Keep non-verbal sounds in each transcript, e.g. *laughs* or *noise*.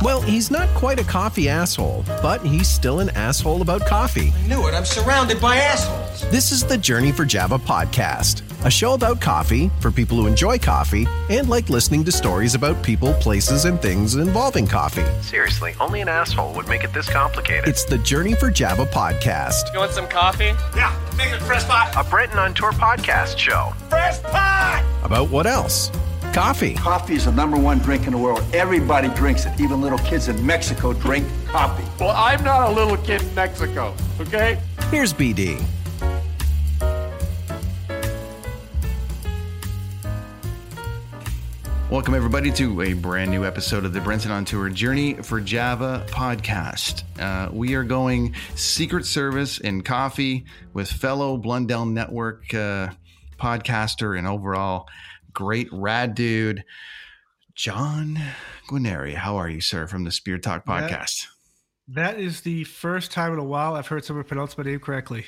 Well, he's not quite a coffee asshole, but he's still an asshole about coffee. I knew it. I'm surrounded by assholes. This is the Journey for Java podcast, a show about coffee for people who enjoy coffee and like listening to stories about people, places, and things involving coffee. Seriously, only an asshole would make it this complicated. It's the Journey for Java podcast. You want some coffee? Yeah, make it fresh pot. a Brenton on Tour podcast show. Fresh pot. About what else? Coffee. Coffee is the number one drink in the world. Everybody drinks it. Even little kids in Mexico drink coffee. Well, I'm not a little kid in Mexico, okay? Here's BD. Welcome, everybody, to a brand new episode of the Brenton on Tour Journey for Java podcast. Uh, we are going Secret Service and coffee with fellow Blundell Network uh, podcaster and overall great rad dude, John Guarneri. How are you, sir, from the Spear Talk podcast? That is the first time in a while I've heard someone pronounce my name correctly.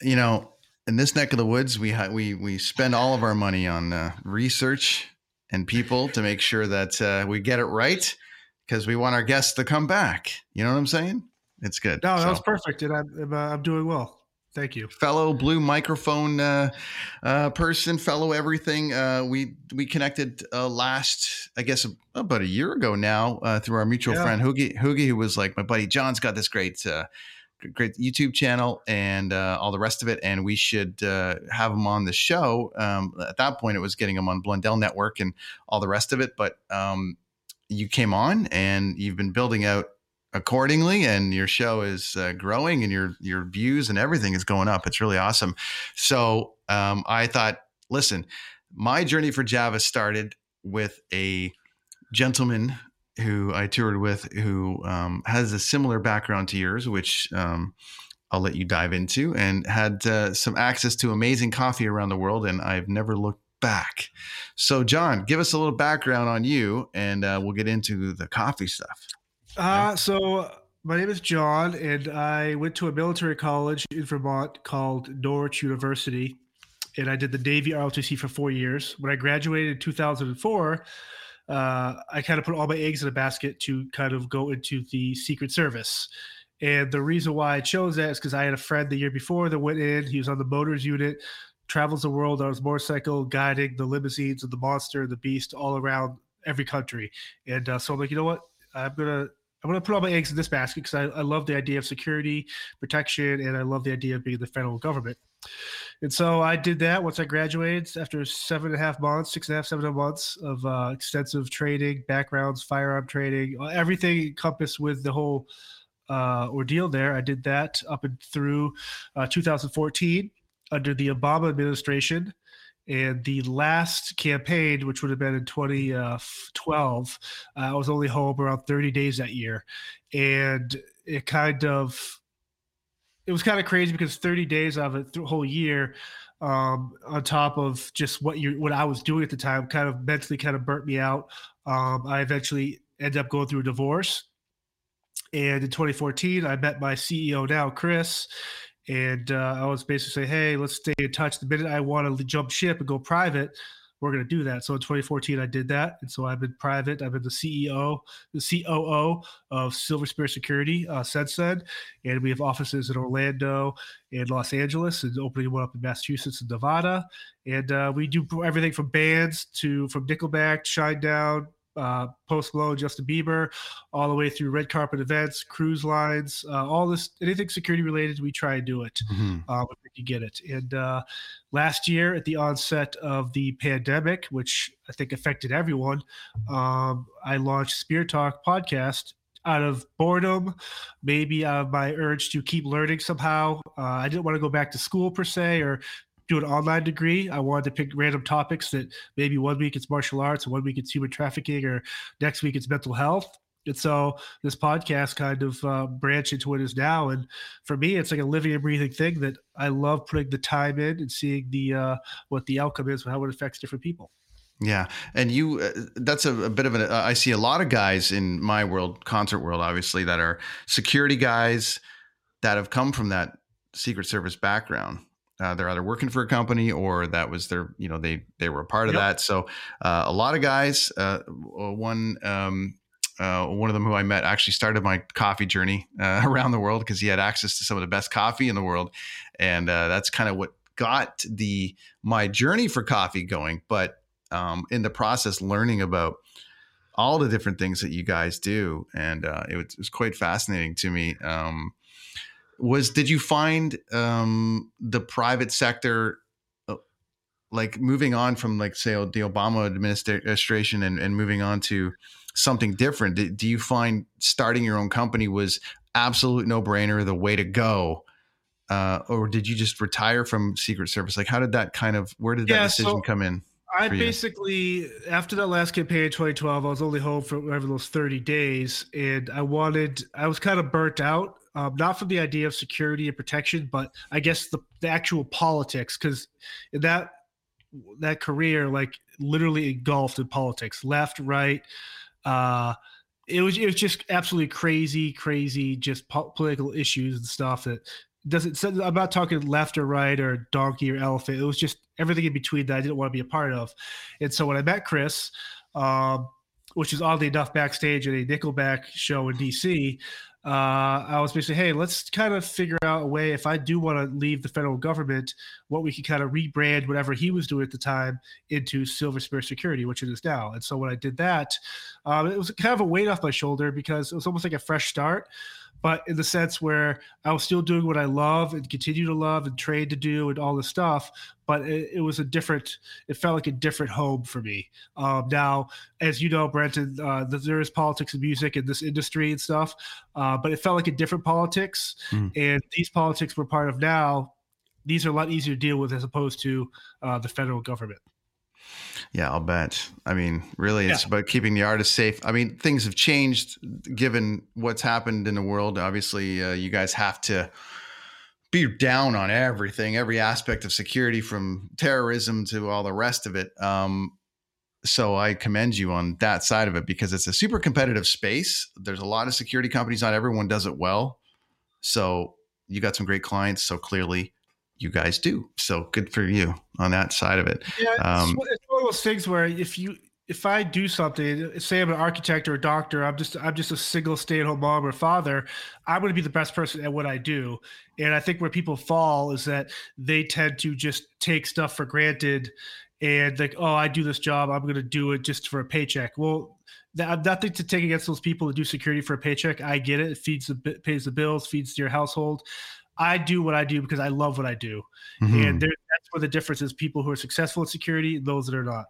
You know, in this neck of the woods, we ha- we we spend all of our money on uh, research and people to make sure that uh, we get it right because we want our guests to come back. You know what I'm saying? It's good. No, that So, was perfect, and I'm I'm, uh, I'm doing well. Thank you. fellow blue microphone uh, uh, person, fellow everything. Uh, we we connected uh, last, I guess, about a year ago now uh, through our mutual Yeah. friend Hoogie. Hoogie, who was like, my buddy John's got this great. Uh, Great YouTube channel and uh, all the rest of it, and we should uh, have him on the show. Um, at that point, it was getting him on Blundell Network and all the rest of it. But um, you came on, and you've been building out accordingly and your show is uh, growing and your your views and everything is going up. It's really awesome. So um, i thought listen my journey for java started with a gentleman who i toured with who um, has a similar background to yours which um, i'll let you dive into and had uh, some access to amazing coffee around the world and i've never looked back. So john give us a little background on you and uh, we'll get into the coffee stuff Uh, so my name is John, and I went to a military college in Vermont called Norwich University, and I did the Navy ROTC for four years. When I graduated in 2004, uh, I kind of put all my eggs in a basket to kind of go into the Secret Service. And the reason why I chose that is because I had a friend the year before that went in. He was on the motors unit, travels the world on his motorcycle, guiding the limousines and the monster, and the beast, all around every country. And uh, so I'm like, you know what? I'm gonna I'm gonna put all my eggs in this basket because I, I love the idea of security, protection, and I love the idea of being the federal government. And so I did that once I graduated after seven and a half months, six and a half, seven months of uh, extensive training, backgrounds, firearm training, uh, everything encompassed with the whole uh, ordeal there. I did that up and through uh, 2014 under the Obama administration. And the last campaign, which would have been in 2012, uh, I was only home around 30 days that year. And it kind of, it was kind of crazy because 30 days of a whole year, um, on top of just what you what I was doing at the time, kind of mentally kind of burnt me out. Um, I eventually ended up going through a divorce. And in 2014, I met my CEO now, Chris, and uh, I was basically saying, "Hey, let's stay in touch. The minute I want to jump ship and go private, we're going to do that." So in 2014, I did that, and so I've been private. I've been the CEO, the COO of Silver Spear Security uh, since then, and we have offices in Orlando and Los Angeles, and opening one up in Massachusetts and Nevada. And uh, we do everything from bands to from Nickelback, Shinedown, uh, Post Malone, Justin Bieber, all the way through red carpet events, cruise lines, uh, all this anything security related, we try and do it uh, if we can get it. And uh, last year, at the onset of the pandemic, which I think affected everyone, um, I launched Spear Talk podcast out of boredom, maybe out of my urge to keep learning somehow. Uh, I didn't want to go back to school per se or do an online degree. I wanted to pick random topics that maybe one week it's martial arts, one week it's human trafficking, or next week it's mental health. And so this podcast kind of uh, branched into what is now. And for me, it's like a living and breathing thing that I love putting the time in and seeing the uh, what the outcome is, how it affects different people. Yeah, and you uh, that's a, a, bit of an uh, I see a lot of guys in my world, concert world, obviously, that are security guys that have come from that Secret Service background. Uh, they're either working for a company or that was their, you know, they they were a part of yep. that. So uh, a lot of guys. Uh, one um, uh, one of them who I met actually started my coffee journey uh, *laughs* around the world because he had access to some of the best coffee in the world, and uh, that's kind of what got the my journey for coffee going. But um, in the process, learning about all the different things that you guys do, and it was, it, was, quite fascinating to me. Um, was did you find um, the private sector uh, like moving on from like say the Obama administration and, and moving on to something different? Do, do you find starting your own company was absolute no brainer, the way to go? Uh, or did you just retire from Secret Service? Like, how did that kind of where did that yeah, decision so come in? I basically after that last campaign in 2012, I was only home for whatever those 30 days, and I wanted I was kind of burnt out um, not from the idea of security and protection, but I guess the, the actual politics. Because that that career, like literally engulfed in politics, left, right. Uh, it was it was just absolutely crazy, crazy, just po- political issues and stuff that doesn't. I'm not talking left or right or donkey or elephant. It was just everything in between that I didn't want to be a part of. And so when I met Chris, um, which is oddly enough backstage at a Nickelback show in DC, uh, I was basically, hey, let's kind of figure out a way if I do want to leave the federal government, what we could kind of rebrand whatever he was doing at the time into Silver Spear Security, which it is now. And so when I did that, um, it was kind of a weight off my shoulder because it was almost like a fresh start but in the sense where I was still doing what I love and continue to love and train to do and all this stuff. But it, it was a different, it felt like a different home for me. Um, now, as you know, Brenton, uh, there is politics and music in this industry and stuff, uh, but it felt like a different politics. Mm. And these politics we're part of now, these are a lot easier to deal with as opposed to uh, the federal government. Yeah, I'll bet. I mean, really, it's yeah. about keeping the artist safe. I mean, things have changed given what's happened in the world. Obviously, uh, you guys have to be down on everything, every aspect of security, from terrorism to all the rest of it. Um, so I commend you on that side of it because it's a super competitive space. There's a lot of security companies. Not everyone does it well. So you got some great clients. So clearly, you guys do. So good for you on that side of it. Yeah, it's, um, it's one of those things where if you if I do something, say I'm an architect or a doctor, I'm just I'm just a single stay-at-home mom or father, I'm going to be the best person at what I do. And I think where people fall is that they tend to just take stuff for granted and like, oh, I do this job, I'm going to do it just for a paycheck. Well, that, nothing to take against those people who do security for a paycheck. I get it. It feeds the pays the bills, feeds your household. I do what I do because I love what I do, mm-hmm. and there, that's where the difference is: people who are successful in security, those that are not.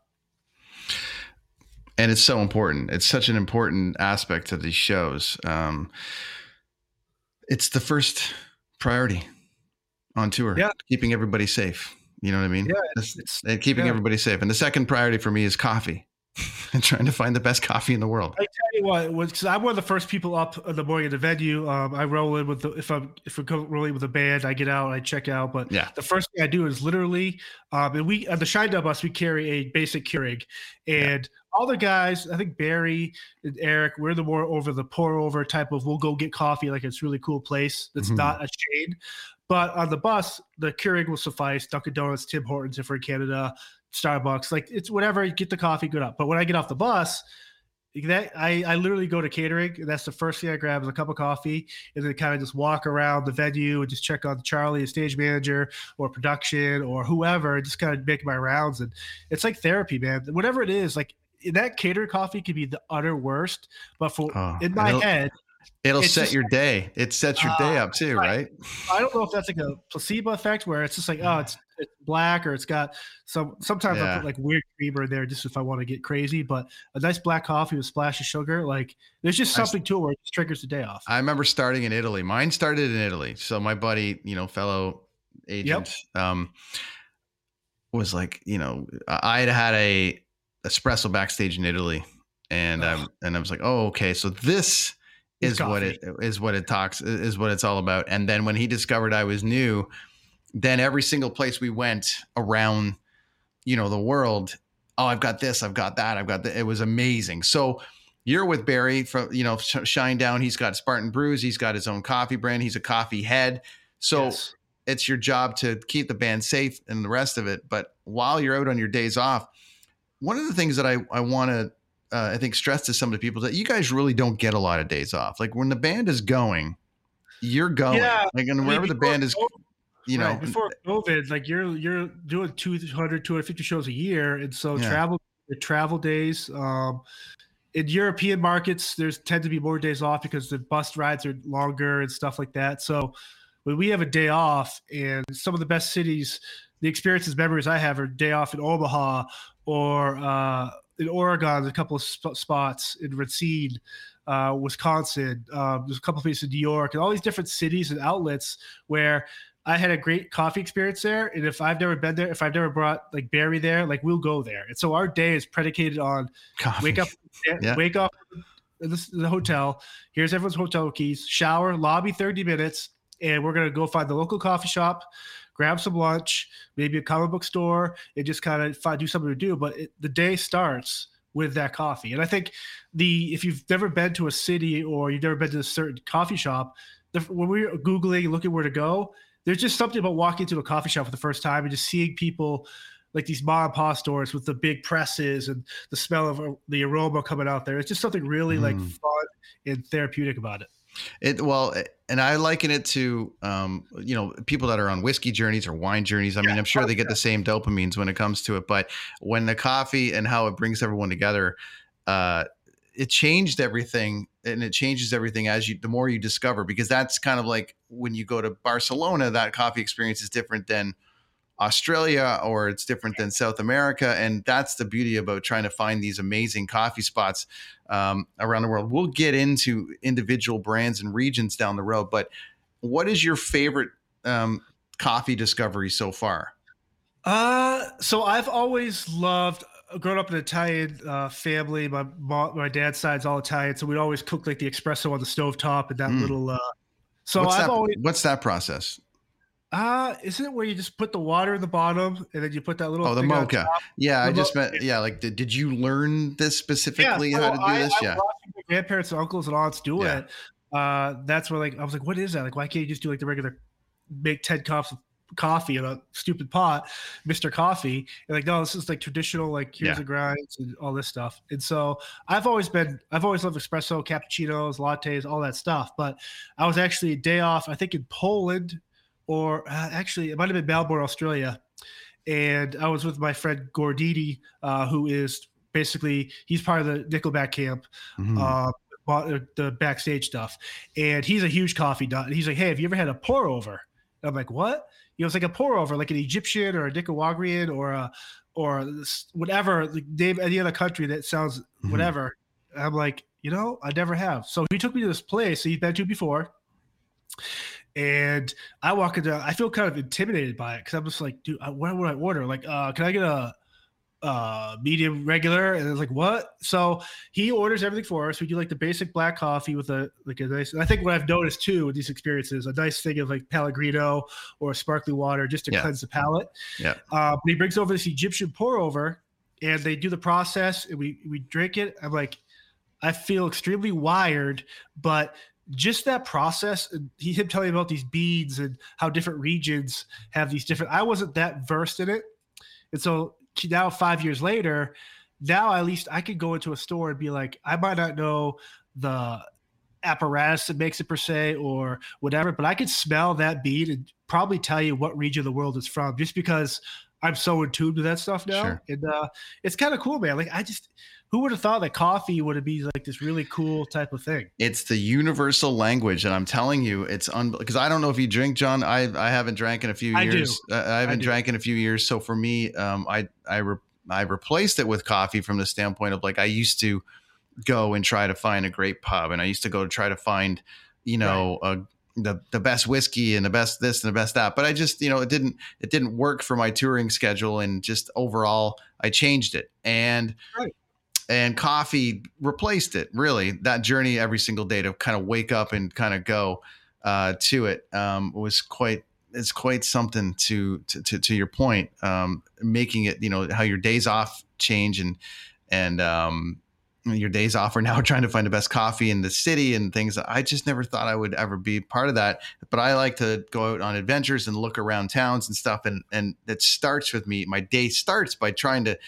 And it's so important. It's such an important aspect of these shows. Um, it's the first priority on tour. Yeah, keeping everybody safe. You know what I mean? Yeah, it's, it's, and keeping yeah. everybody safe. And the second priority for me is coffee. *laughs* and trying to find the best coffee in the world. I tell you what, because I'm one of the first people up in the morning at the venue. Um, I roll in with the if I'm if we're rolling with a band, I get out, I check out. But yeah, the first thing I do is literally, um, and we at the Shinedown bus we carry a basic Keurig, and yeah. all the guys, I think Barry and Eric, we're the more over the pour over type of we'll go get coffee like it's really cool place that's mm-hmm. not a chain. But on the bus, the Keurig will suffice. Dunkin' Donuts, Tim Hortons, if we're in Canada, Starbucks, like it's whatever. Get the coffee, good up. But when I get off the bus, that I, I literally go to catering. And that's the first thing I grab is a cup of coffee, and then kind of just walk around the venue and just check on Charlie, a stage manager, or production, or whoever, and just kind of make my rounds. And it's like therapy, man. Whatever it is, like that cater coffee could be the utter worst, but for oh, in my head, It'll set just, your day. It sets your uh, day up too, right? I don't know if that's like a placebo effect where it's just like, oh, it's, it's black or it's got some. Sometimes yeah. I put like weird creamer in there just if I want to get crazy. But a nice black coffee with a splash of sugar, like there's just something I, to it where it just triggers the day off. I remember starting in Italy. Mine started in Italy. So my buddy, you know, fellow agent, yep. um, was like, you know, I had had a espresso backstage in Italy, and um, and I was like, oh, okay, so this is what it is what it talks is what it's all about. And then when he discovered I was new, then every single place we went around, you know, the world, oh, I've got this, I've got that, I've got that. It was amazing. So you're with Barry from you know Shinedown. He's got Spartan Brews. He's got his own coffee brand. He's a coffee head. So Yes. it's your job to keep the band safe and the rest of it. But while you're out on your days off, one of the things that I, I want to, uh, I think, stress to some of the people is that you guys really don't get a lot of days off. Like when the band is going, you're going. Yeah, Like, and I mean, wherever the band is, you know, Right, before COVID, like you're you're doing 200, 250 shows a year, and so Yeah. travel the travel days. Um, in European markets, there's tend to be more days off because the bus rides are longer and stuff like that. So when we have a day off, and some of the best cities, the experiences, memories I have are day off in Omaha or uh, in Oregon, a couple of sp- spots in Racine, uh, Wisconsin. Um, there's a couple of places in New York, and all these different cities and outlets where I had a great coffee experience there. And if I've never been there, if I've never brought like Barry there, like we'll go there. And so our day is predicated on coffee. wake up, *laughs* Yeah. wake up the, the hotel. Here's everyone's hotel keys, shower, lobby 30 minutes, and we're gonna go find the local coffee shop, grab some lunch, maybe a comic book store, and just kind of find do something to do. But it, the day starts with that coffee. And I think the if you've never been to a city or you've never been to a certain coffee shop, the, when we're googling looking where to go, there's just something about walking into a coffee shop for the first time and just seeing people like these mom and pop stores with the big presses and the smell of uh, the aroma coming out there. It's just something really like Mm. fun and therapeutic about it. It well, and I liken it to um, you know people that are on whiskey journeys or wine journeys. I mean, I'm sure they get the same dopamines when it comes to it, but when the coffee and how it brings everyone together, uh, it changed everything, and it changes everything as you the more you discover because that's kind of like when you go to Barcelona, that coffee experience is different than Australia or it's different than South America. And that's the beauty about trying to find these amazing coffee spots um, around the world. We'll get into individual brands and regions down the road, but what is your favorite um, coffee discovery so far? Uh, so I've always loved growing up in an Italian uh, family. My mom, my dad's side's all Italian, so we'd always cook like the espresso on the stovetop and that Mm. little. Uh, so what's I've that? always what's that process? uh isn't it where you just put the water in the bottom and then you put that little Oh, the moka. top? Yeah, I The just mo- meant yeah. Like, did, did you learn this specifically so how to do I, this? I Yeah, my grandparents and uncles and aunts do Yeah. it. Uh, that's where like I was like, what is that? Like, why can't you just do like the regular, make ten cups of coffee in a stupid pot, Mister Coffee? And like, no, this is like traditional. Like, here's Yeah. the grinds and all this stuff. And so I've always been, I've always loved espresso, cappuccinos, lattes, all that stuff. But I was actually a day off, I think in Poland, or uh, actually it might have been Melbourne, Australia. And I was with my friend Gorditi, uh, who is basically he's part of the Nickelback camp, Mhm. uh, bought the- the backstage stuff, and he's a huge coffee nut. And he's like, "Hey, have you ever had a pour over?" I'm like, "What?" You know, it's like a pour over, like an Egyptian or a Nicaraguan or a or whatever like, name any other country that sounds Mhm. whatever. I'm like, you know, I never have. So he took me to this place that he'd been to before. And I walk into, I feel kind of intimidated by it because I'm just like, dude, what would I order? Like, uh, can I get a uh medium regular? And it's like, what? So he orders everything for us. We do like the basic black coffee with a like a nice. I think what I've noticed too with these experiences, a nice thing of like Pellegrino or sparkling water just to Yeah. cleanse the palate. Yeah. Uh, but he brings over this Egyptian pour over, and they do the process, and we we drink it. I'm like, I feel extremely wired, but just that process, and he him telling about these beads and how different regions have these different. I wasn't that versed in it, and so now five years later, now at least I could go into a store and be like, I might not know the apparatus that makes it per se or whatever, but I could smell that bead and probably tell you what region of the world it's from just because I'm so in tune with that stuff now. Sure. And uh, it's kind of cool, man. Like I just, who would have thought that coffee would be like this really cool type of thing? It's the universal language, and I'm telling you, it's un because I don't know if you drink, John. I I haven't drank in a few I years. Uh, I haven't do. drank in a few years, so for me, um, I I re- I replaced it with coffee from the standpoint of like I used to go and try to find a great pub, and I used to go to try to find, you know, a the the best whiskey and the best this and the best that. But I just you know it didn't it didn't work for my touring schedule and just overall I changed it and. Right. And coffee replaced it. Really, that journey every single day to kind of wake up and kind of go uh, to it um, was quite it's quite something to to to, to your point um, making it you know how your days off change and and um, your days off are *laughs* now trying to find the best coffee in the city and things. I just never thought I would ever be part of that. But I like to go out on adventures and look around towns and stuff. And and it starts with me. My day starts by trying to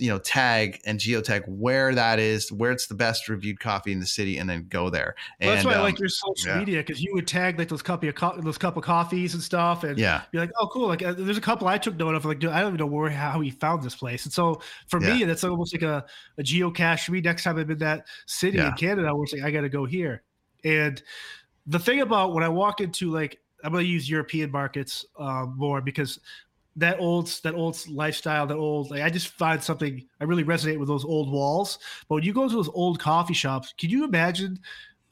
you know tag and geotag where that is where it's the best reviewed coffee in the city and then go there well, that's why um, i like your social yeah. media because you would tag like those cup of co- those cup of coffees and stuff and yeah be like oh cool like uh, there's a couple i took note of like dude, i don't even know where how he found this place and so for Yeah. me that's almost like a, a geocache for me next time i'm in that city Yeah. in canada where it's like i gotta go here and the thing about when i walk into like i'm gonna use european markets um, more because that old that old lifestyle, that old like I just find something I really resonate with those old walls. But when you go to those old coffee shops, can you imagine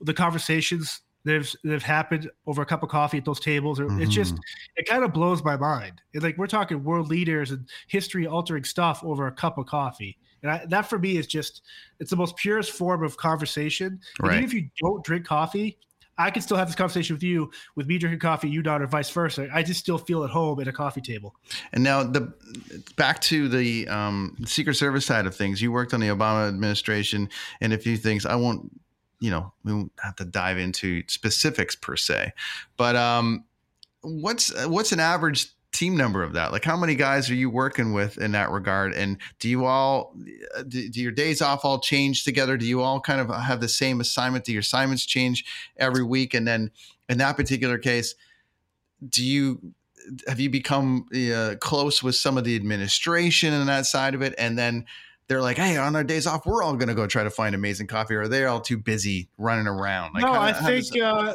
the conversations that have, that have happened over a cup of coffee at those tables? Or It's just mm-hmm. it kind of blows my mind. And like we're talking world leaders and history altering stuff over a cup of coffee. And I, that for me is just it's the most purest form of conversation. And Right. even if you don't drink coffee, I can still have this conversation with you, with me drinking coffee, you not, or vice versa. I just still feel at home at a coffee table. And now the back to the um, Secret Service side of things. You worked on the Obama administration and a few things. I won't, you know, we won't have to dive into specifics per se, but um, what's what's an average team number of that? Like, how many guys are you working with in that regard? And do you all do, do your days off all change together? Do you all kind of have the same assignment? Do your assignments change every week? And then in that particular case, do you have you become uh, close with some of the administration and that side of it and then they're like hey on our days off we're all going to go try to find amazing coffee or they're all too busy running around like no, how- I how think does- uh,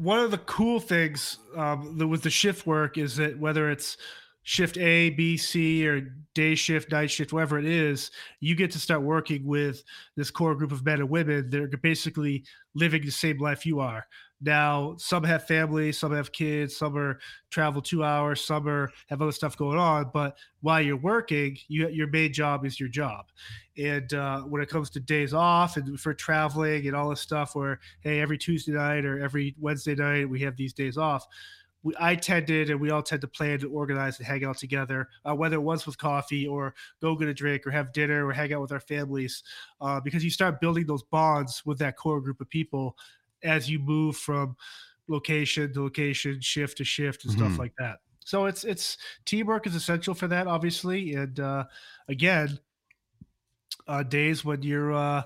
One of the cool things um, with the shift work is that whether it's shift A, B, C, or day shift, night shift, whatever it is, you get to start working with this core group of men and women that are basically living the same life you are. Now, some have families, some have kids, some are travel two hours, some are have other stuff going on. But while you're working, you your main job is your job. And uh, when it comes to days off and for traveling and all this stuff, where hey, every Tuesday night or every Wednesday night we have these days off. We, I tended, and we all tend to plan to organize and hang out together, uh, whether it was with coffee or go get a drink or have dinner or hang out with our families, uh, because you start building those bonds with that core group of people as you move from location to location, shift to shift, and stuff Mhm. like that. So it's it's teamwork is essential for that, obviously, and uh, again, uh, days when you're uh,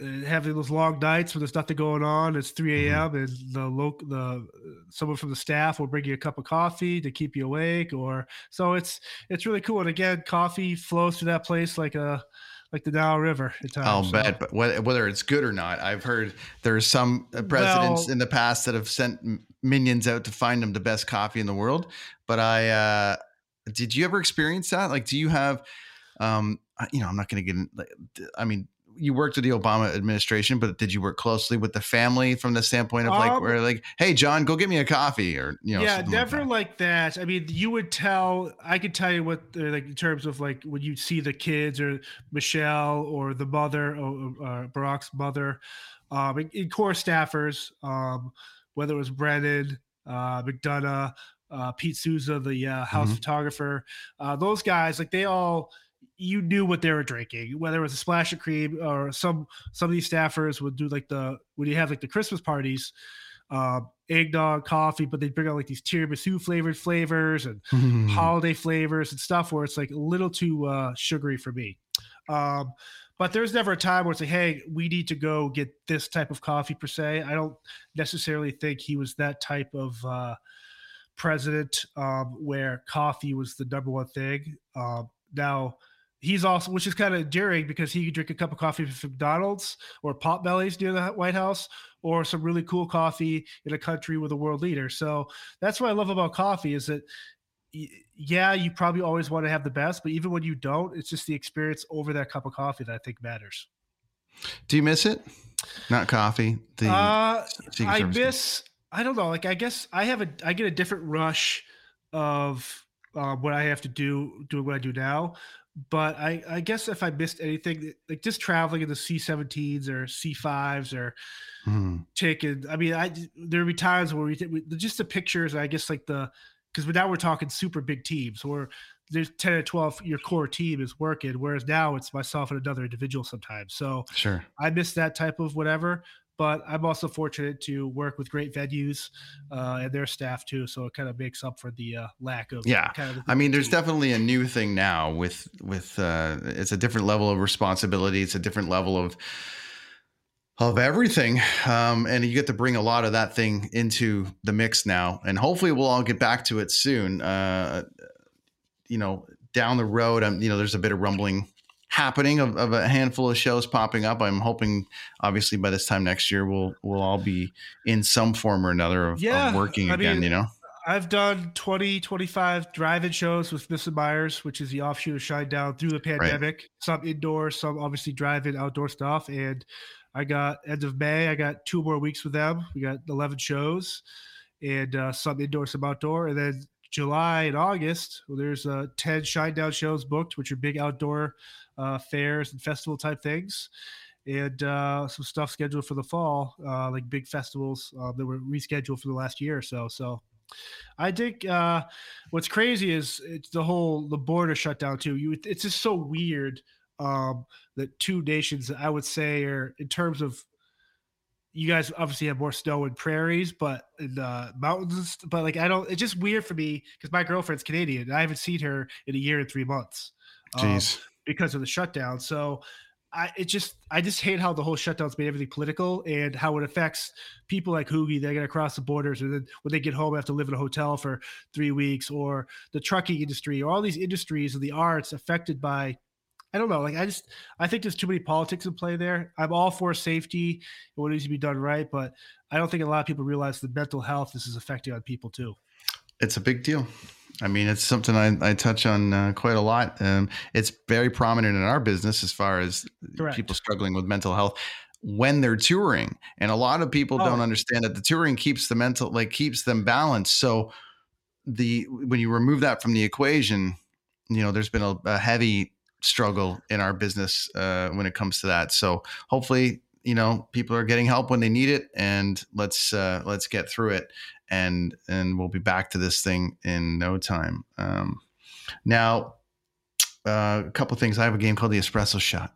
uh, having those long nights when there's nothing going on. It's 3 a.m. and the local the someone from the staff will bring you a cup of coffee to keep you awake, or so it's it's really cool. And again, coffee flows through that place like a like the Nile River at times. I'll so- bet, but whether, it's good or not, I've heard there's some uh, presidents Well- in the past that have sent minions out to find them the best coffee in the world. But I, uh, did you ever experience that? Like, do you have, um, you know, I'm not going to get in. I mean, you worked with the Obama administration, but did you work closely with the family from the standpoint of like, Um, where like, hey, John, go get me a coffee, or you know, yeah, something like never that? like that. I mean, you would tell. I could tell you what, like in terms of like when you see the kids or Michelle or the mother or uh, Barack's mother, um, in, in core staffers, um, whether it was Brennan, uh, McDonough, uh, Pete Souza, the uh, house Mhm. photographer, uh, those guys, like they all. You knew what they were drinking, whether it was a splash of cream or some some of these staffers would do like the when you have like the Christmas parties, uh, eggnog, coffee, but they'd bring out like these tiramisu flavored flavors and Mhm. holiday flavors and stuff where it's like a little too uh, sugary for me. Um, but there's never a time where it's like, hey, we need to go get this type of coffee per se. I don't necessarily think he was that type of uh, president um, where coffee was the number one thing. Um, now, he's also, which is kind of endearing because he could drink a cup of coffee from McDonald's or Potbellies near the White House or some really cool coffee in a country with a world leader. So that's what I love about coffee is that yeah, you probably always want to have the best, but even when you don't, it's just the experience over that cup of coffee that I think matters. Do you miss it? Not coffee. The uh, I miss. I don't know. Like I guess I have a. I get a different rush of uh, what I have to do doing what I do now. But I, I guess if I missed anything, like just traveling in the C-17s or C-5s or mm. taking, I mean, I there would be times where we, we just the pictures. I guess like the because now we're talking super big teams where there's 10 or 12 your core team is working whereas now it's myself and another individual sometimes so sure i miss that type of whatever but i'm also fortunate to work with great venues uh, and their staff too so it kind of makes up for the uh, lack of yeah kind of i mean there's definitely a new thing now with with uh, it's a different level of responsibility it's a different level of of everything. Um, and you get to bring a lot of that thing into the mix now. And hopefully we'll all get back to it soon. Uh, you know, down the road, um, you know, there's a bit of rumbling happening of, of, a handful of shows popping up. I'm hoping, obviously, by this time next year, we'll we'll all be in some form or another of, yeah, of working I again. Mean, you know, I've done 20, 25 drive-in shows with Smith & Myers, which is the offshoot of Shinedown through the pandemic. Right. Some indoor, some obviously drive-in outdoor stuff, and I got end of May. I got two more weeks with them. We got 11 shows and uh, some indoor, some outdoor. And then July and August, well, there's uh, 10 Shinedown shows booked, which are big outdoor uh, fairs and festival type things. And uh, some stuff scheduled for the fall, uh, like big festivals uh, that were rescheduled for the last year or so. So I think uh, what's crazy is it's the whole the border shut down too. You, it's just so weird um, the two nations I would say are in terms of you guys obviously have more snow and prairies, but in the mountains. But like I don't, it's just weird for me because my girlfriend's Canadian I haven't seen her in a year and three months. Um, Jeez. Um, because of the shutdown. So I it just I just hate how the whole shutdown's made everything political and how it affects people like Hoogie. They're gonna cross the borders and then when they get home, they have to live in a hotel for three weeks, or the trucking industry, or all these industries of the arts affected by I don't know. Like I just I think there's too many politics in play there. I'm all for safety and what needs to be done right, but I don't think a lot of people realize the mental health this is affecting on people too. It's a big deal. I mean, it's something I, I touch on uh, quite a lot. Um, it's very prominent in our business as far as Correct. people struggling with mental health when they're touring, and a lot of people oh. don't understand that the touring keeps the mental like keeps them balanced. So the when you remove that from the equation, you know, there's been a, a heavy struggle in our business uh, when it comes to that. So hopefully, you know, people are getting help when they need it, and let's uh, let's get through it, and and we'll be back to this thing in no time. Um, now, uh, a couple things. I have a game called the Espresso Shot.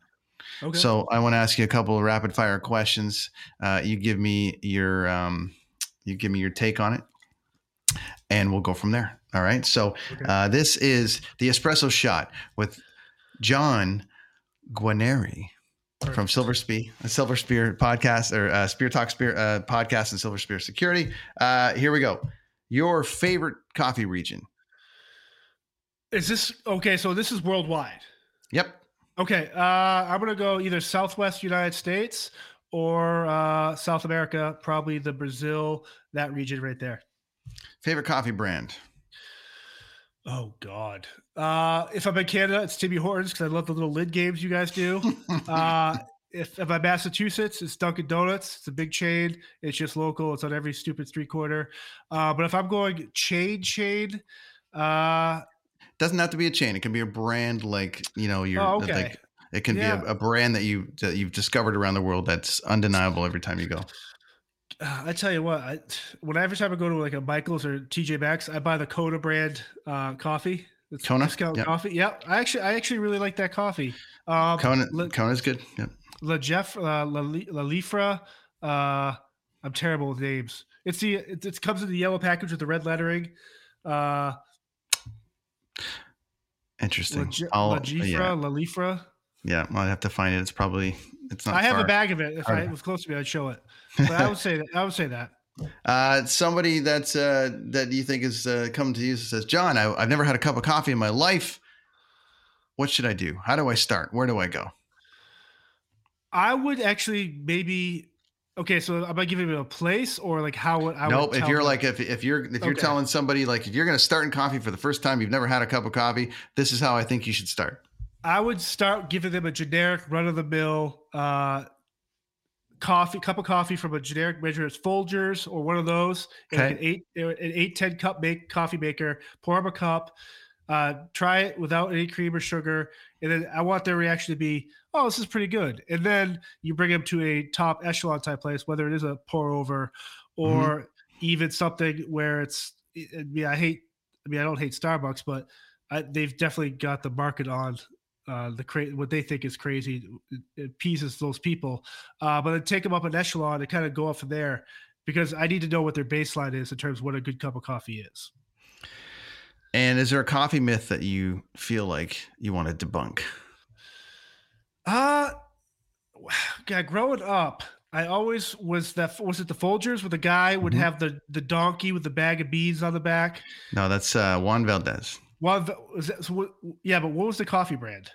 Okay. So I want to ask you a couple of rapid fire questions. Uh, you give me your um, you give me your take on it, and we'll go from there. All right. So okay. uh, this is the espresso shot with John Guarnieri from Silver Spear, a Silver Spear podcast or uh, Spear Talk Spear uh, podcast and Silver Spear Security. Uh, here we go. Your favorite coffee region? Is this okay? So this is worldwide. Yep. Okay. Uh, I'm gonna go either Southwest United States or uh, South America, probably the Brazil, that region right there. Favorite coffee brand? Oh God. Uh, if I'm in Canada, it's Timmy Hortons because I love the little lid games you guys do. *laughs* uh, if, if I'm Massachusetts, it's Dunkin' Donuts. It's a big chain. It's just local. It's on every stupid street corner. Uh, but if I'm going chain chain, uh, doesn't have to be a chain. It can be a brand like you know you're oh, okay. like it can yeah. be a, a, brand that you that you've discovered around the world that's undeniable every time you go. I tell you what, I, when every time I go to like a Michaels or TJ Maxx, I buy the Coda brand uh, coffee. It's Kona discount yep. coffee. Yep, I actually I actually really like that coffee. Um, Kona La, Kona's good. Yep. La Jeff uh, La, La Lifra. Uh, I'm terrible with names. It's the it, it, comes in the yellow package with the red lettering. Uh, Interesting. La, La Jifra, yeah. La Lifra. Yeah, well, I'd have to find it. It's probably it's not. I have far. a bag of it. If. I, it was close to me, I'd show it. *laughs* But I would say that. I would say that. Uh, somebody that's uh, that you think is uh, coming to you and says, John, I, I've never had a cup of coffee in my life. What should I do? How do I start? Where do I go? I would actually maybe. Okay, so am I giving him a place or like how would I? nope. Would If you're them? like if if you're if you're Okay. telling somebody like if you're going to start in coffee for the first time, you've never had a cup of coffee. This is how I think you should start. I would start giving them a generic run of the mill uh, coffee cup of coffee from a generic measure it's Folgers or one of those. and Okay. an eight an eight ten cup make coffee maker. Pour them a cup. Uh, try it without any cream or sugar, and then I want their reaction to be, "Oh, this is pretty good." And then you bring them to a top echelon type place, whether it is a pour over or even something where it's. I mean, I hate. I mean, I don't hate Starbucks, but I, they've definitely got the market on uh, the cra- what they think is crazy. It, it appeases those people, uh, but then take them up an echelon and kind of go up from there because I need to know what their baseline is in terms of what a good cup of coffee is. And is there a coffee myth that you feel like you want to debunk? Uh God, growing up, I always was that was it the Folgers where the guy would Mhm. have the the donkey with the bag of beans on the back. No, that's uh, Juan Valdez. Well, was that, so what, yeah, but what was the coffee brand?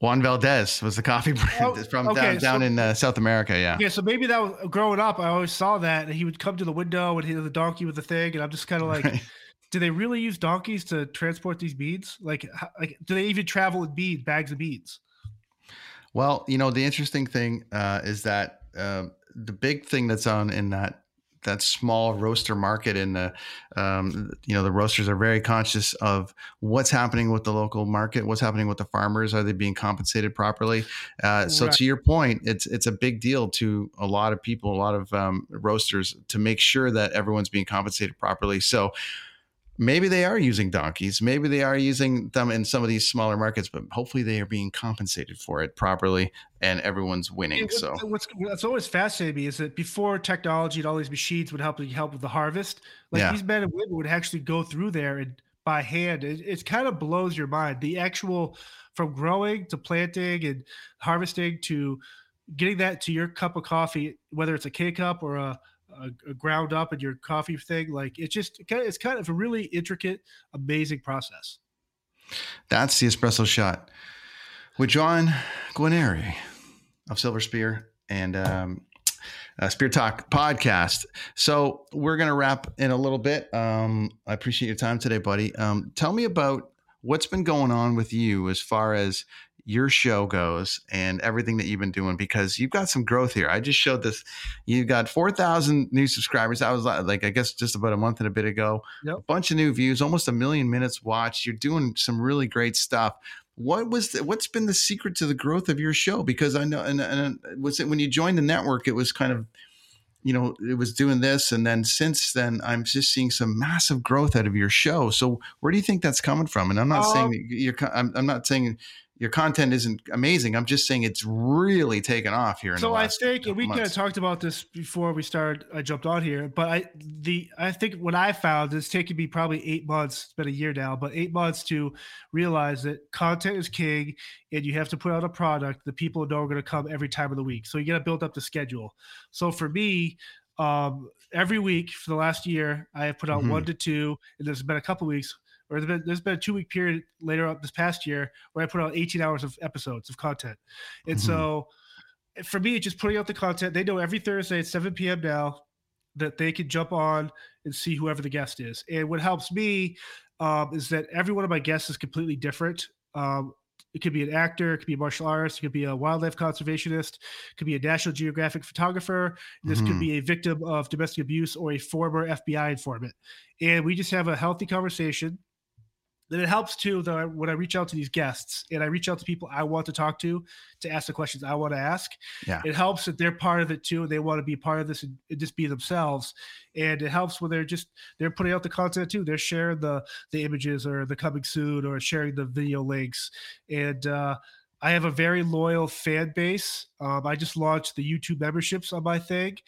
Juan Valdez was the coffee *laughs* brand Oh, from okay, down, down in uh, South America. Yeah. Yeah, so maybe that was growing up. I always saw that, and he would come to the window and he the donkey with the thing, and I'm just kind of like, Right. do they really use donkeys to transport these beans? Like, how, like, do they even travel with beans, bags of beans? Well, you know, the interesting thing uh, is that uh, the big thing that's on in that that small roaster market and the um, you know the roasters are very conscious of what's happening with the local market what's happening with the farmers are they being compensated properly uh, so Right. to your point it's it's a big deal to a lot of people a lot of um, roasters to make sure that everyone's being compensated properly so maybe they are using donkeys maybe they are using them in some of these smaller markets but hopefully they are being compensated for it properly and everyone's winning And so what's, what's always fascinated me is that before technology and all these machines would help help with the harvest, like Yeah. these men and women would actually go through there and by hand. It, it kind of blows your mind. The actual from growing to planting and harvesting to getting that to your cup of coffee, whether it's a K cup or a, a, a ground up in your coffee thing, like it's just it's kind of a really intricate, amazing process. That's the espresso shot with John Guarneri of Silver Spear and um, uh, Spear Talk podcast. So we're going to wrap in a little bit. Um, I appreciate your time today, buddy. Um, tell me about what's been going on with you as far as your show goes and everything that you've been doing because you've got some growth here. I just showed this. You got 4,000 new subscribers. I was like, I guess just about a month and a bit ago. Yep. A bunch of new views, almost a million minutes watched. You're doing some really great stuff. What was the, what's been the secret to the growth of your show? Because I know, and, and was it when you joined the network, it was kind of, you know, it was doing this, and then since then, I'm just seeing some massive growth out of your show. So where do you think that's coming from? And I'm not saying Um, that you're, I'm, I'm not saying your content isn't amazing. I'm just saying it's really taken off here. In so the I think, we kind of talked about this before we started. I jumped on here, but I the I think what I found is taking me probably eight months. It's been a year now, but eight months to realize that content is king, and you have to put out a product that people know are going to come every time of the week. So you got to build up the schedule. So for me, um, every week for the last year, I have put out Mhm. one to two, and there's been a couple weeks. Or there's been, there's been a two week period later up this past year where I put out 18 hours of episodes of content. And Mhm. so for me, it's just putting out the content. They know every Thursday at 7 p.m. now that they can jump on and see whoever the guest is. And what helps me um, is that every one of my guests is completely different. Um, it could be an actor, it could be a martial artist, it could be a wildlife conservationist, it could be a National Geographic photographer. This Mhm. could be a victim of domestic abuse or a former FBI informant. And we just have a healthy conversation. Then it helps too that when I reach out to these guests and I reach out to people I want to talk to to ask the questions I want to ask. Yeah. It helps that they're part of it too. and They want to be part of this and, and just be themselves. And it helps when they're just they're putting out the content too. They're sharing the the images or the coming soon or sharing the video links. And uh I have a very loyal fan base. Um, I just launched the YouTube memberships on my thing,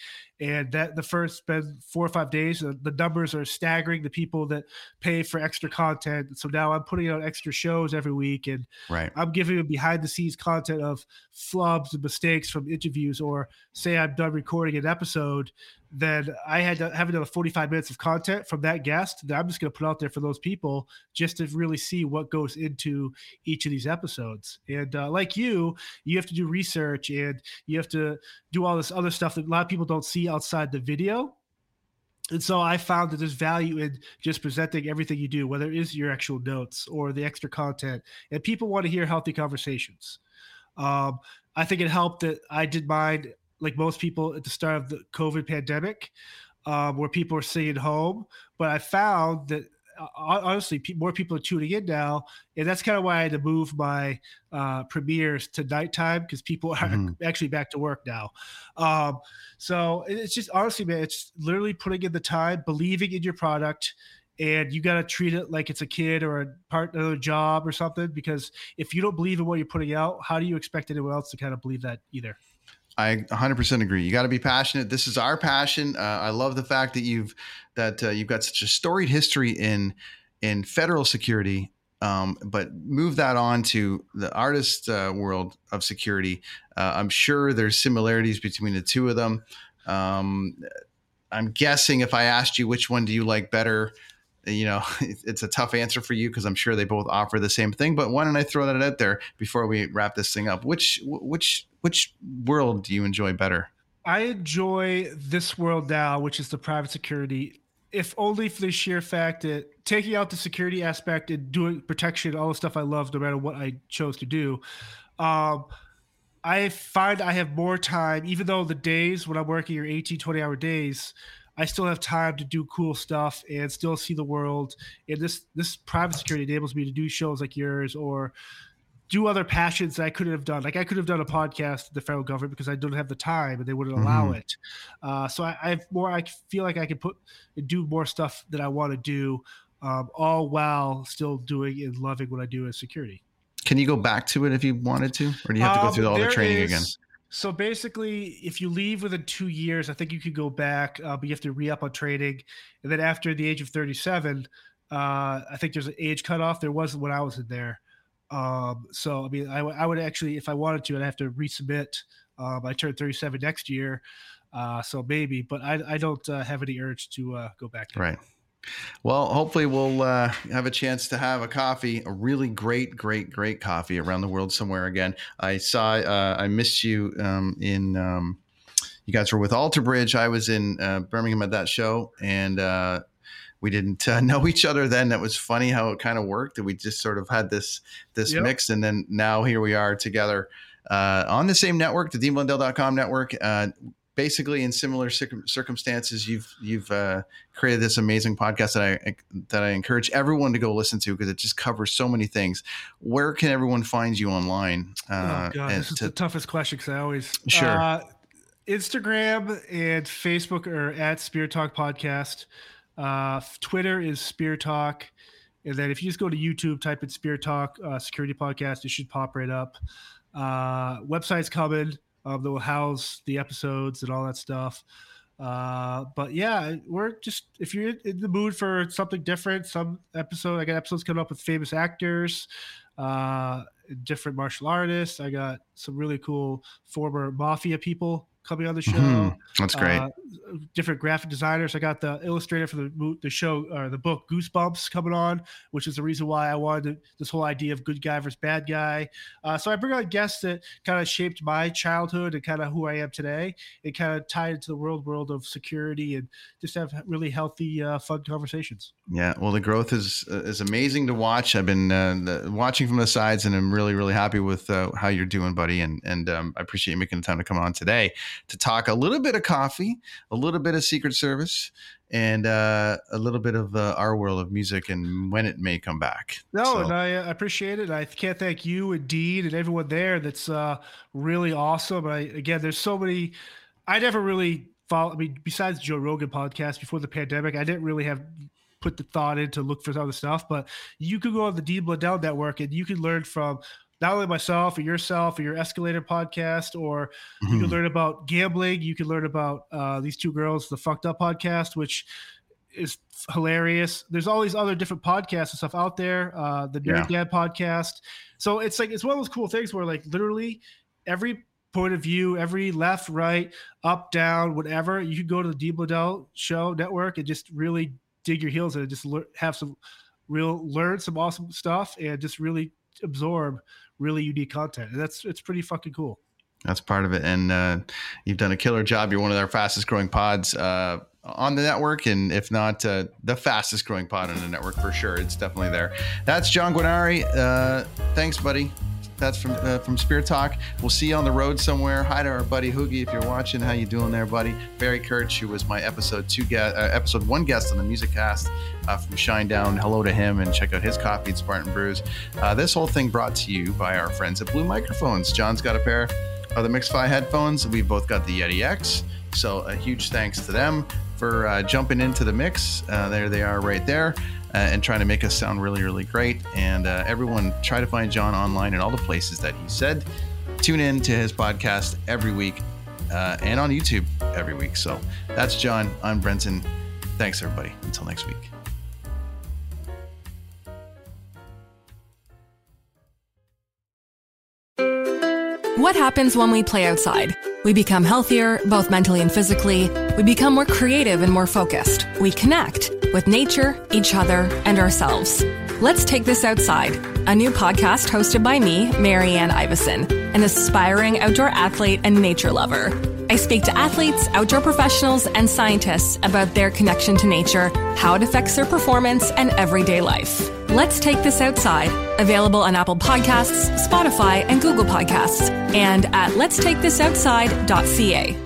and that the first been four or five days, uh, the numbers are staggering. The people that pay for extra content, so now I'm putting out extra shows every week, and right. I'm giving them behind the scenes content of flubs and mistakes from interviews, or say I'm done recording an episode then I had to have another 45 minutes of content from that guest that I'm just going to put out there for those people just to really see what goes into each of these episodes. And uh, like you, you have to do research and you have to do all this other stuff that a lot of people don't see outside the video. And so I found that there's value in just presenting everything you do, whether it is your actual notes or the extra content. And people want to hear healthy conversations. Um, I think it helped that I did mine like most people at the start of the COVID pandemic, um, where people are staying home. But I found that honestly, more people are tuning in now, and that's kind of why I had to move my uh, premieres to nighttime because people are mm-hmm. *laughs* actually back to work now. Um, so it's just honestly, man, it's literally putting in the time, believing in your product, and you got to treat it like it's a kid or a part of a job or something. Because if you don't believe in what you're putting out, how do you expect anyone else to kind of believe that either? I 100% agree. You got to be passionate. This is our passion. Uh, I love the fact that you've that uh, you've got such a storied history in in federal security, um, but move that on to the artist uh, world of security. Uh, I'm sure there's similarities between the two of them. Um, I'm guessing if I asked you which one do you like better, you know, *laughs* it's a tough answer for you because I'm sure they both offer the same thing. But why don't I throw that out there before we wrap this thing up? Which which which world do you enjoy better? I enjoy this world now, which is the private security. If only for the sheer fact that taking out the security aspect and doing protection, all the stuff I love, no matter what I chose to do. Um, I find I have more time, even though the days when I'm working are 18, 20 hour days, I still have time to do cool stuff and still see the world. And this this private security enables me to do shows like yours or do other passions that I couldn't have done. Like I could have done a podcast with the federal government because I don't have the time and they wouldn't allow mm-hmm. it. Uh, so I, I, have more. I feel like I could put do more stuff that I want to do, um, all while still doing and loving what I do as security. Can you go back to it if you wanted to, or do you have to go um, through all the training is, again? So basically, if you leave within two years, I think you could go back, uh, but you have to re up on training. And then after the age of 37, uh, I think there's an age cutoff. There wasn't when I was in there. Um, so, I mean, I, would actually, if I wanted to, I'd have to resubmit. Um, I turn 37 next year. Uh, so maybe, but I, I don't uh, have any urge to uh, go back. Right. Well, hopefully we'll uh, have a chance to have a coffee, a really great, great, great coffee around the world somewhere again. I saw, uh, I missed you um, in, um, you guys were with Alter Bridge. I was in uh, Birmingham at that show and uh, we didn't uh, *laughs* know each other then. That was funny how it kind of worked. That we just sort of had this, this yep. mix. And then now here we are together uh, on the same network, the deanblundell.com network basically in similar circumstances you've you've uh, created this amazing podcast that I that I encourage everyone to go listen to because it just covers so many things. Where can everyone find you online? Uh, oh God, this is to, the toughest question because I always sure. Uh, Instagram and Facebook are at Spirit Talk Podcast. Uh, Twitter is Spear Talk. And then if you just go to YouTube, type in Spear Talk uh, Security Podcast, it should pop right up. Uh, website's coming um, that will house the episodes and all that stuff. Uh, but yeah, we're just if you're in the mood for something different, some episode I got episodes coming up with famous actors, uh, different martial artists. I got some really cool former mafia people coming on the show. Mm-hmm. That's great. Uh, different graphic designers. I got the illustrator for the the show or the book Goosebumps coming on, which is the reason why I wanted this whole idea of good guy versus bad guy. Uh, so I bring on guests that kind of shaped my childhood and kind of who I am today, and kind of tied into the world world of security and just have really healthy, uh, fun conversations. Yeah, well, the growth is uh, is amazing to watch. I've been uh, the, watching from the sides, and I'm really really happy with uh, how you're doing, buddy. And and um, I appreciate you making the time to come on today to talk a little bit of coffee, a little bit of Secret Service, and uh, a little bit of uh, our world of music and when it may come back. No, so. and I appreciate it. I can't thank you and Dean and everyone there. That's uh, really awesome. I again, there's so many. I never really follow. I mean, besides Joe Rogan podcast before the pandemic, I didn't really have put the thought in to look for other stuff. But you could go on the Dean Blundell network and you can learn from not only myself or yourself or your escalator podcast, or mm-hmm. you can learn about gambling. You can learn about uh, these two girls, the fucked up podcast, which is hilarious. There's all these other different podcasts and stuff out there. Uh, the Nerd yeah. Dad podcast. So it's like it's one of those cool things where like literally every point of view, every left, right, up, down, whatever, you could go to the D Blundell Show Network and just really dig your heels and just le- have some real learn some awesome stuff and just really absorb really unique content. And that's it's pretty fucking cool. That's part of it, and uh, you've done a killer job. You're one of our fastest growing pods. Uh, on the network, and if not uh, the fastest growing pod on the network for sure, it's definitely there. That's John Guarneri. Uh, thanks, buddy. That's from uh, from Spirit Talk. We'll see you on the road somewhere. Hi to our buddy Hoogie if you're watching. How you doing there, buddy? Barry Kerch, who was my episode two guest, uh, episode one guest on the Music Cast uh, from Shinedown. Hello to him and check out his coffee at Spartan Brews. Uh, this whole thing brought to you by our friends at Blue Microphones. John's got a pair of the Mix-Fi headphones. We've both got the Yeti X. So a huge thanks to them for uh, jumping into the mix. Uh, there they are right there. Uh, and trying to make us sound really, really great. And uh, everyone, try to find John online in all the places that he said. Tune in to his podcast every week uh, and on YouTube every week. So that's John. I'm Brenton. Thanks, everybody. Until next week. What happens when we play outside? We become healthier, both mentally and physically. We become more creative and more focused. We connect with nature, each other, and ourselves. Let's Take This Outside, a new podcast hosted by me, Marianne Iveson, an aspiring outdoor athlete and nature lover. I speak to athletes, outdoor professionals, and scientists about their connection to nature, how it affects their performance, and everyday life. Let's Take This Outside, available on Apple Podcasts, Spotify, and Google Podcasts, and at letstakethisoutside.ca.